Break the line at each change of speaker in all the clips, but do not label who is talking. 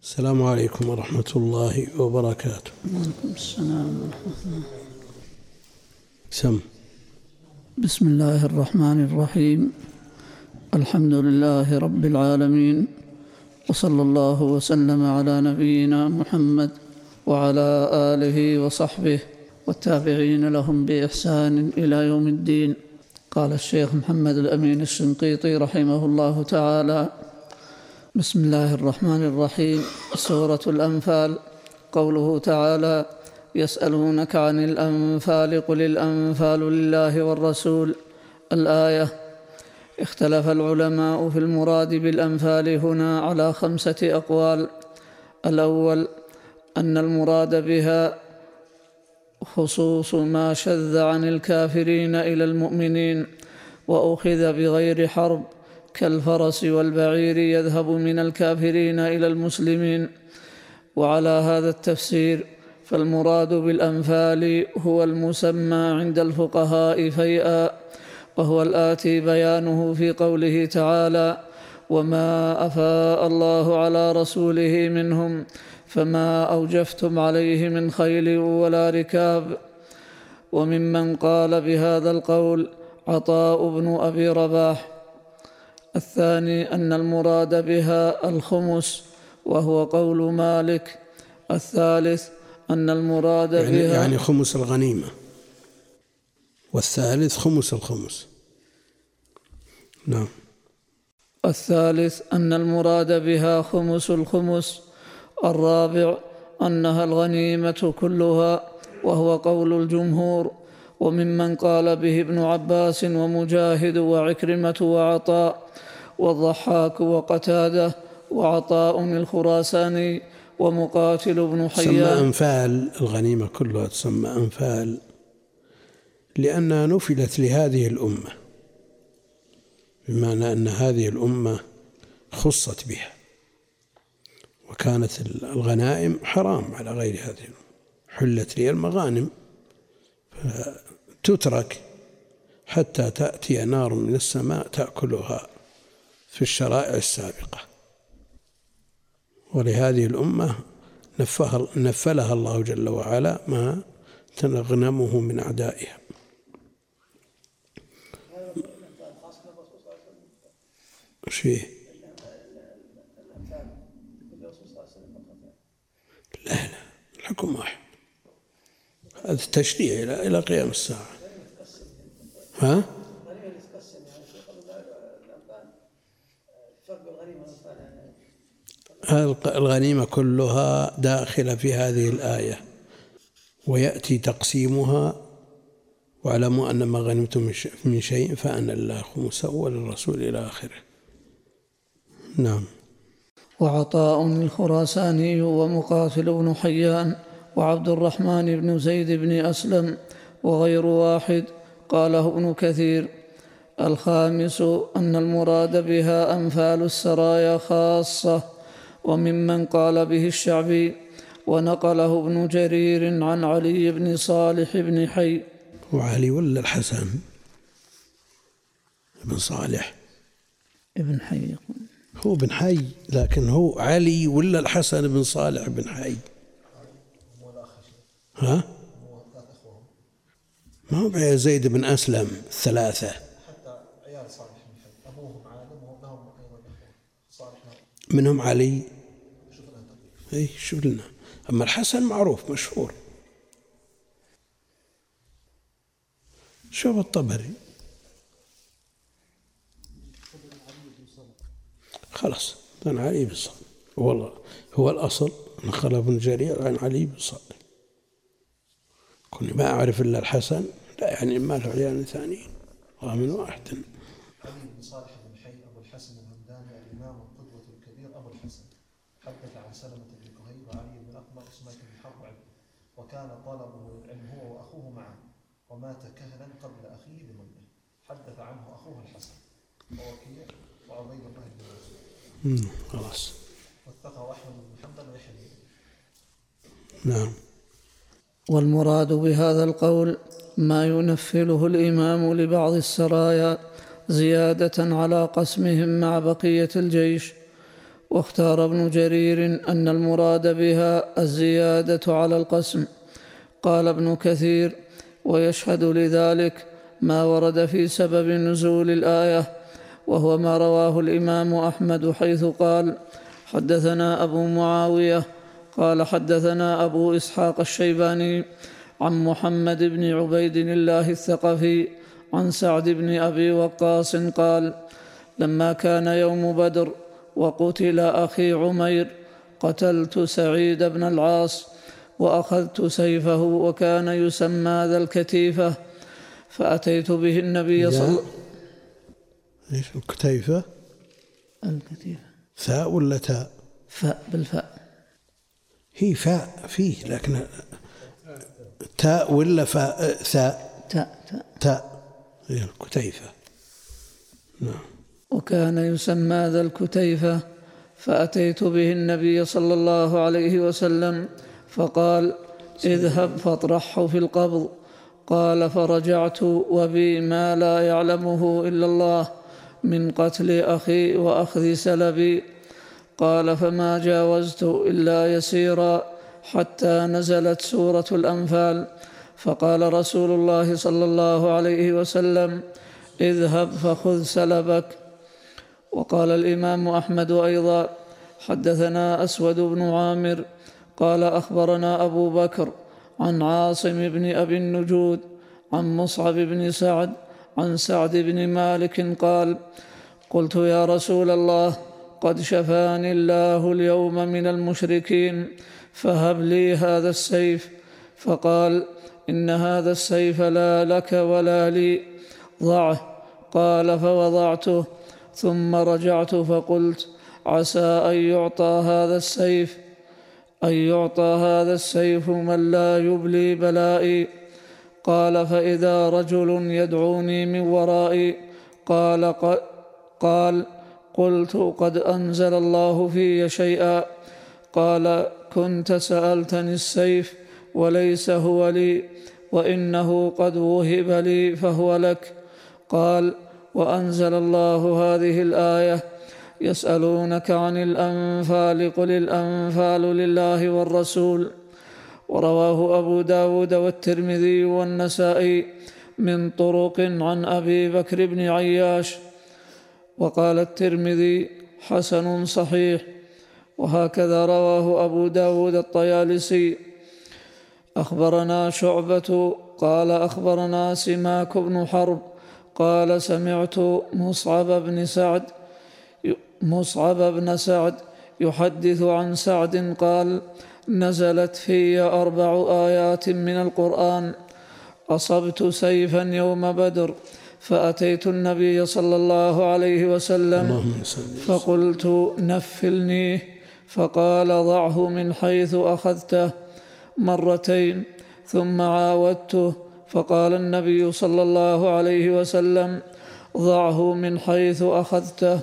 السلام عليكم ورحمة الله وبركاته.
وعليكم السلام ورحمة الله.
سم.
بسم الله الرحمن الرحيم. الحمد لله رب العالمين. وصلى الله وسلم على نبينا محمد وعلى آله وصحبه والتابعين لهم بإحسان إلى يوم الدين. قال الشيخ محمد الأمين الشنقيطي رحمه الله تعالى بسم الله الرحمن الرحيم. سورة الأنفال. قوله تعالى يسألونك عن الأنفال قل الأنفال لله والرسول. الآية اختلف العلماء في المراد بالأنفال هنا على خمسة أقوال. الأول أن المراد بها خصوص ما شذ عن الكافرين إلى المؤمنين وأخذ بغير حرب. كالفرس والبعير يذهب من الكافرين إلى المسلمين. وعلى هذا التفسير فالمراد بالأنفال هو المسمى عند الفقهاء فيئا وهو الآتي بيانه في قوله تعالى وما أفاء الله على رسوله منهم فما أوجفتم عليه من خيل ولا ركاب وممن قال بهذا القول عطاء بن أبي رباح الثاني أن المراد بها الخمس وهو قول مالك. الثالث أن المراد
يعني,
بها
يعني خمس الغنيمة. والثالث خمس الخمس. نعم.
الثالث أن المراد بها خمس الخمس. الرابع أنها الغنيمة كلها وهو قول الجمهور. وممن قال به ابن عباس ومجاهد وعكرمة وعطاء والضحاك وقتادة وعطاء الخراساني ومقاتل بن حيان.
أنفال الغنيمة كلها تسمى أنفال لأنها نفلت لهذه الأمة بمعنى أن هذه الأمة خصت بها وكانت الغنائم حرام على غير هذه الأمة حلت لي المغانم فتترك حتى تأتي نار من السماء تأكلها في الشرائع السابقة. ولهذه الأمة نفلها الله جل وعلا ما تنغنمه من أعدائها. فيه؟ لا لا الحكم واحد. هذا التشريع إلى إلى قيام الساعة. ها؟ الغنيمة كلها داخلة في هذه الآية. ويأتي تقسيمها. واعلموا أن ما غنمتم من شيء فأن الله خمسه وللرسول إلى آخره. نعم.
وعطاء الخراساني ومقاتل بن حيان. وعبد الرحمن بن زيد بن أسلم وغير واحد قاله ابن كثير. الخامس أن المراد بها أنفال السرايا خاصة وممن قال به الشعبي ونقله ابن جرير عن علي بن صالح بن حي.
وعلي ولا الحسن؟ بن صالح.
ابن حي
هو بن حي لكن هو علي ولا الحسن بن صالح بن حي؟ ها؟ ما هو زيد بن أسلم الثلاثة.
حتى عيال صالح بن ابوهم عالم صالح
منهم علي. اي شوف لنا. أما الحسن معروف مشهور. شوف الطبري. خلاص كان علي بن صالح. والله هو الأصل. نقل ابن جرير عن علي بن صالح. كوني ما أعرف إلا الحسن لا يعني ما له عيال ثانيين. من واحد
علي بن صالح بن حي ابو الحسن الهمداني الامام القدوه الكبير أبو الحسن حدث عن سلمه بن كهيل وعلي بن بن حرب وكان طلبه للعلم هو واخوه معا ومات كهلا قبل أخيه بمده حدث عنه أخوه الحسن. ووكيع وعبيد الله بن مسعود
خلاص
وثقه احمد بن حنبل ويحيى
نعم.
والمراد بهذا القول ما ينفله الإمام لبعض السرايا زيادة على قسمهم مع بقية الجيش. واختار ابن جرير أن المراد بها الزيادة على القسم. قال ابن كثير ويشهد لذلك ما ورد في سبب نزول الآية وهو ما رواه الإمام أحمد حيث قال حدثنا أبو معاوية قال حدثنا أبو إسحاق الشيباني عن محمد بن عبيد الله الثقفي عن سعد بن أبي وقاص قال لما كان يوم بدر وقتل أخي عمير قتلت سعيد بن العاص وأخذت سيفه وكان يسمى ذا الكتيفة فأتيت به النبي صلى الله عليه وسلم
الكتيفة؟
الكتيفة.
ثاء ولا تاء؟
فاء بالفاء.
هي فاء فيه لكن تاء ولا فاء؟ ثاء.
تاء تاء.
تاء. هي الكتيفة. نعم.
وكان يسمى ذا الكتيفة فأتيت به النبي صلى الله عليه وسلم فقال اذهب فاطرحه في القبض قال فرجعت وبي ما لا يعلمه إلا الله من قتل أخي وأخذ سلبي. قال فما جاوزت إلا يسيرا حتى نزلت سورة الأنفال. فقال رسول الله صلى الله عليه وسلم اذهب فخذ سلبك. وقال الإمام أحمد أيضا حدثنا أسود بن عامر قال أخبرنا أبو بكر عن عاصم بن أبي النجود عن مصعب بن سعد عن سعد بن مالك قال قلت يا رسول الله قد شفاني الله اليوم من المشركين فهب لي هذا السيف. فقال إن هذا السيف لا لك ولا لي. ضعه. قال فوضعته. ثم رجعت فقلت عسى أن يعطى هذا السيف. أن يعطى هذا السيف من لا يبلي بلائي. قال فإذا رجل يدعوني من ورائي قال قال قلت قد أنزل الله في شيئا. قال كنت سألتني السيف وليس هو لي وإنه قد وهب لي فهو لك. قال وأنزل الله هذه الآية يسألونك عن الأنفال قل الأنفال لله والرسول. ورواه أبو داود والترمذي والنسائي من طرق عن أبي بكر بن عياش وقال الترمذي حسن صحيح وهكذا رواه أبو داود الطيالسي. أخبرنا شعبة قال أخبرنا سماك بن حرب قال سمعت مصعب بن سعد مصعب بن سعد يحدث عن سعد قال نزلت في أربع آيات من القرآن أصبت سيفا يوم بدر. فأتيت النبي صلى الله عليه وسلم فقلت نفلني. فقال ضعه من حيث أخذته مرتين ثم عاودته. فقال النبي صلى الله عليه وسلم ضعه من حيث أخذته.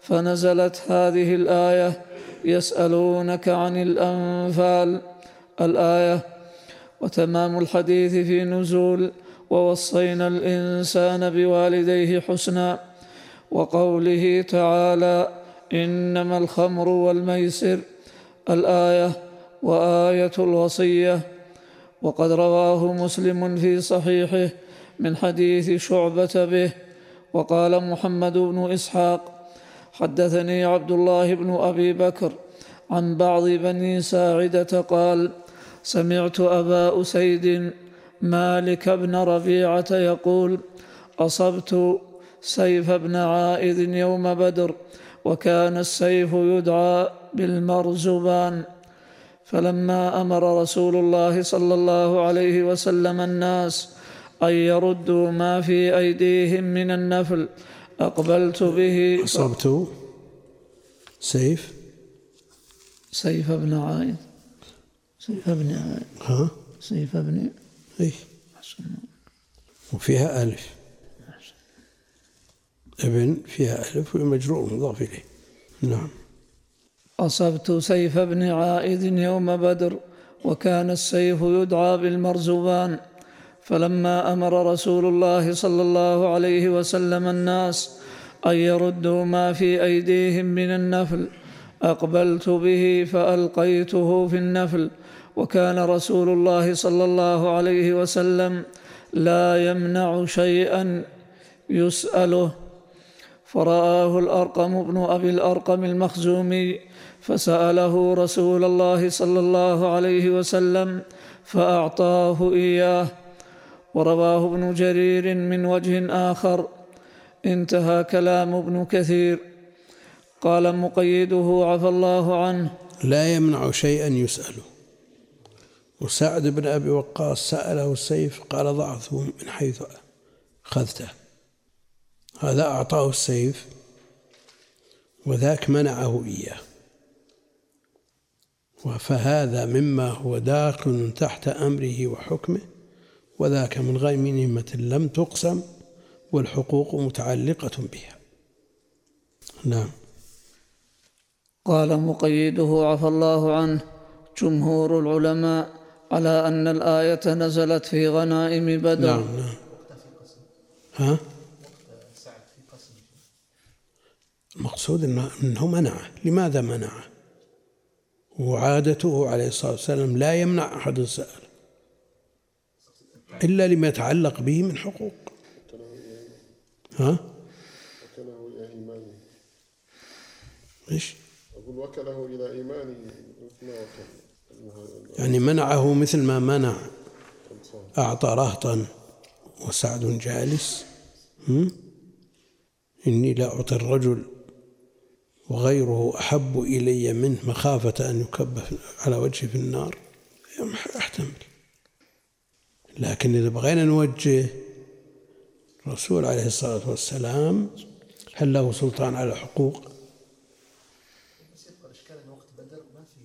فنزلت هذه الآية يسألونك عن الأنفال. الآية وتمام الحديث في نزول ووصينا الإنسان بوالديه حسنا وقوله تعالى إنما الخمر والميسر الآية وآية الوصية. وقد رواه مسلم في صحيحه من حديث شعبة به. وقال محمد بن إسحاق حدثني عبد الله بن أبي بكر عن بعض بني ساعدة قال سمعت أبا أسيد مالك بن ربيعة يقول أصبت سيف بن عائذ يوم بدر وكان السيف يدعى بالمرزبان. فلما أمر رسول الله صلى الله عليه وسلم الناس أن يردوا ما في أيديهم من النفل أقبلت به.
أصبت سيف؟
سيف بن عائذ. سيف بن عائذ.
ها؟
سيف بن
اي وفيها ألف. ابن فيها ألف ومجرور مضاف إليه. نعم.
أصبت سيف بن عائذ يوم بدر وكان السيف يدعى بالمرزبان فلما أمر رسول الله صلى الله عليه وسلم الناس أن يردوا ما في أيديهم من النفل أقبلت به فألقيته في النفل. وكان رسول الله صلى الله عليه وسلم لا يمنع شيئا يسأله. فرآه الأرقم بن أبي الأرقم المخزومي فسأله رسول الله صلى الله عليه وسلم فأعطاه إياه. ورواه ابن جرير من وجه آخر. انتهى كلام ابن كثير. قال مقيده عفى الله عنه.
لا يمنع شيئا يسأله. وسعد بن أبي وقاص سأله السيف قال ضعته من حيث أخذته هذا أعطاه السيف وذاك منعه إياه. فهذا مما هو داخل تحت أمره وحكمه وذاك من غيمنمة لم تقسم والحقوق متعلقة بها. نعم.
قال مقيده عفى الله عنه جمهور العلماء على أن الآية نزلت في غنائم بدر.
نعم نعم. ها؟ المقصود أنه منعه لماذا منعه وعادته عليه الصلاة والسلام لا يمنع أحد سأل إلا لما يتعلق به من حقوق. ها؟
وكله إلى إيمانه
إيش؟
أقول وكله إلى إيمانه. ما وكل
يعني منعه مثل ما منع أعطى رهطا وسعد جالس؟ إني لا أعطي الرجل وغيره أحب إلي منه مخافة أن يكب على وجهه في النار. أحتمل. لكن إذا بغينا نوجه الرسول عليه الصلاة والسلام هل له سلطان على الحقوق
بس يبقى الاشكال ان وقت بدر ما في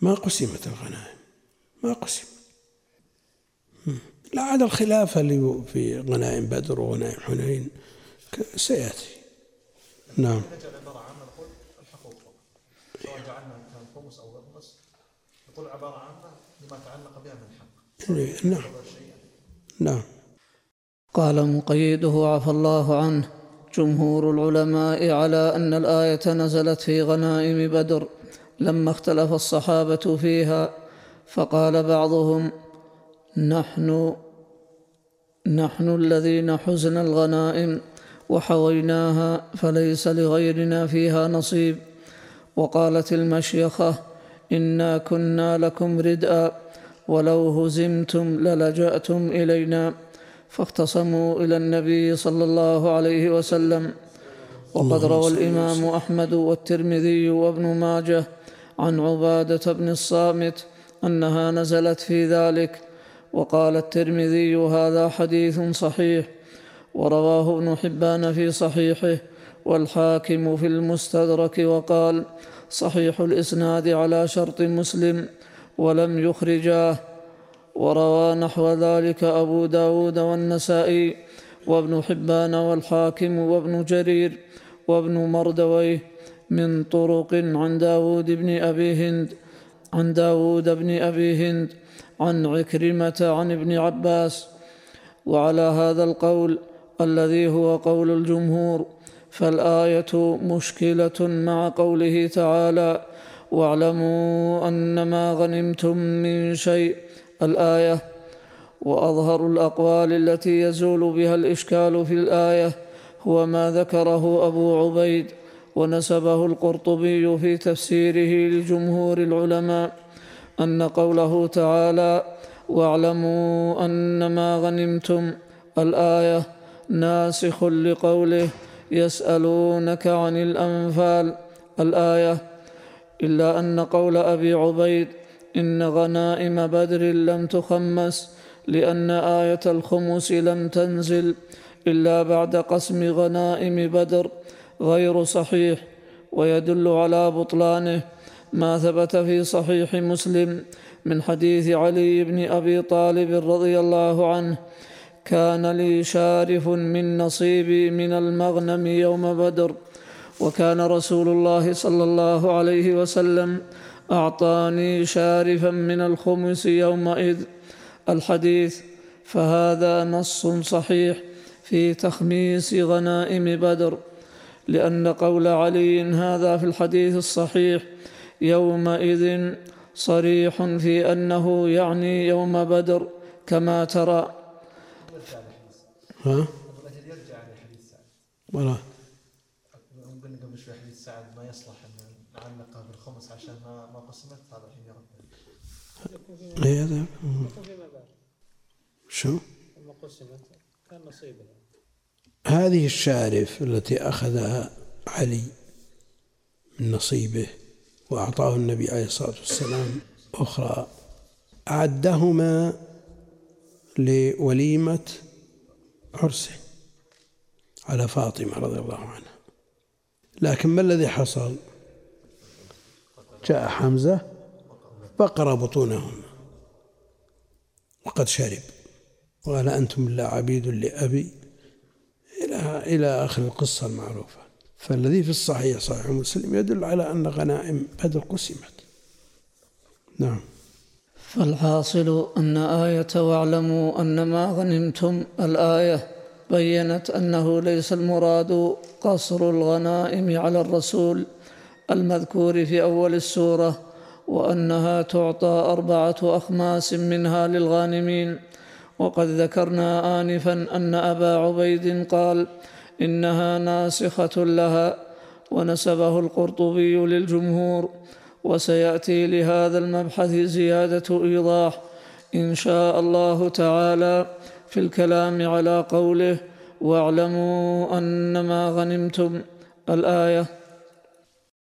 ما قسمت الغنائم ما قسم. لا عاد الخلاف اللي في غنائم بدر وغنائم حنين سيأتي. نعم.
نجعل عبارة عامة نقول الحقوق سواء جعلنا كان خمس أو غمس نقول عبارة عامة لما تعلق بها من حق.
نعم.
هذا الشيء
نعم.
قال مقيده عفى الله عنه جمهور العلماء على أن الآية نزلت في غنائم بدر. لما اختلف الصحابة فيها فقال بعضهم نحن نحن الذين حزنا الغنائم وحويناها فليس لغيرنا فيها نصيب. وقالت المشيخة إنا كنا لكم ردءا ولو هزمتم للجأتم إلينا. فاختصموا إلى النبي صلى الله عليه وسلم. وقد روى الإمام أحمد والترمذي وابن ماجه عن عبادة بن الصامت أنها نزلت في ذلك وقال الترمذي هذا حديث صحيح ورواه ابن حبان في صحيحه والحاكم في المستدرك وقال صحيح الإسناد على شرط مسلم ولم يخرجاه وروى نحو ذلك أبو داود والنسائي وابن حبان والحاكم وابن جرير وابن مردويه من طرق عن داود بن أبي هند عن داود بن أبي هند عن عكرمة عن ابن عباس. وعلى هذا القول الذي هو قول الجمهور فالآية مشكلة مع قوله تعالى واعلموا أنما غنمتم من شيء الآية. وأظهر الأقوال التي يزول بها الإشكال في الآية هو ما ذكره أبو عبيد ونسبه القرطبي في تفسيره لجمهور العلماء أن قوله تعالى واعلموا أنما غنمتم الآية ناسخ لقوله يسألونك عن الأنفال الآية إلا أن قول أبي عبيد إن غنائم بدر لم تخمس لأن آية الخمس لم تنزل إلا بعد قسم غنائم بدر غير صحيح ويدل على بطلانه ما ثبت في صحيح مسلم من حديث علي بن أبي طالب رضي الله عنه كان لي شارف من نصيبي من المغنم يوم بدر وكان رسول الله صلى الله عليه وسلم أعطاني شارفا من الخمس يومئذ. الحديث فهذا نص صحيح في تخميس غنائم بدر. لأن قول علي هذا في الحديث الصحيح يومئذ صريح في أنه يعني يوم بدر كما ترى.
ها؟
الأجل يرجع لحديث سعد
ولا.
قلنا قبل شوي حديث سعد ما يصلح نعلقه بالخمس عشان ما ما قسمت هذا. الحين يرد
هذا
يكون فيما بعد
شو؟
لما قسمت كان نصيبها.
هذه الشارف التي أخذها علي من نصيبه وأعطاه النبي عليه الصلاة والسلام أخرى أعدهما لوليمة عرسه على فاطمة رضي الله عنها. لكن ما الذي حصل؟ جاء حمزة بقر بطونهما. وقد شرب. وقال أنتم لا عبيد لأبي. إلى آخر القصة المعروفة. فالذي في الصحيح صحيح مسلم يدل على أن غنائم بدر قسمت. نعم.
فالحاصل أن آية واعلموا أن ما غنمتم الآية بينت أنه ليس المراد قصر الغنائم على الرسول المذكور في أول السورة وأنها تعطى أربعة أخماس منها للغانمين. وقد ذكرنا آنفا أن أبا عبيد قال إنها ناسخة لها ونسبه القرطبي للجمهور وسيأتي لهذا المبحث زيادة إيضاح إن شاء الله تعالى في الكلام على قوله واعلموا أن ما غنمتم الآية.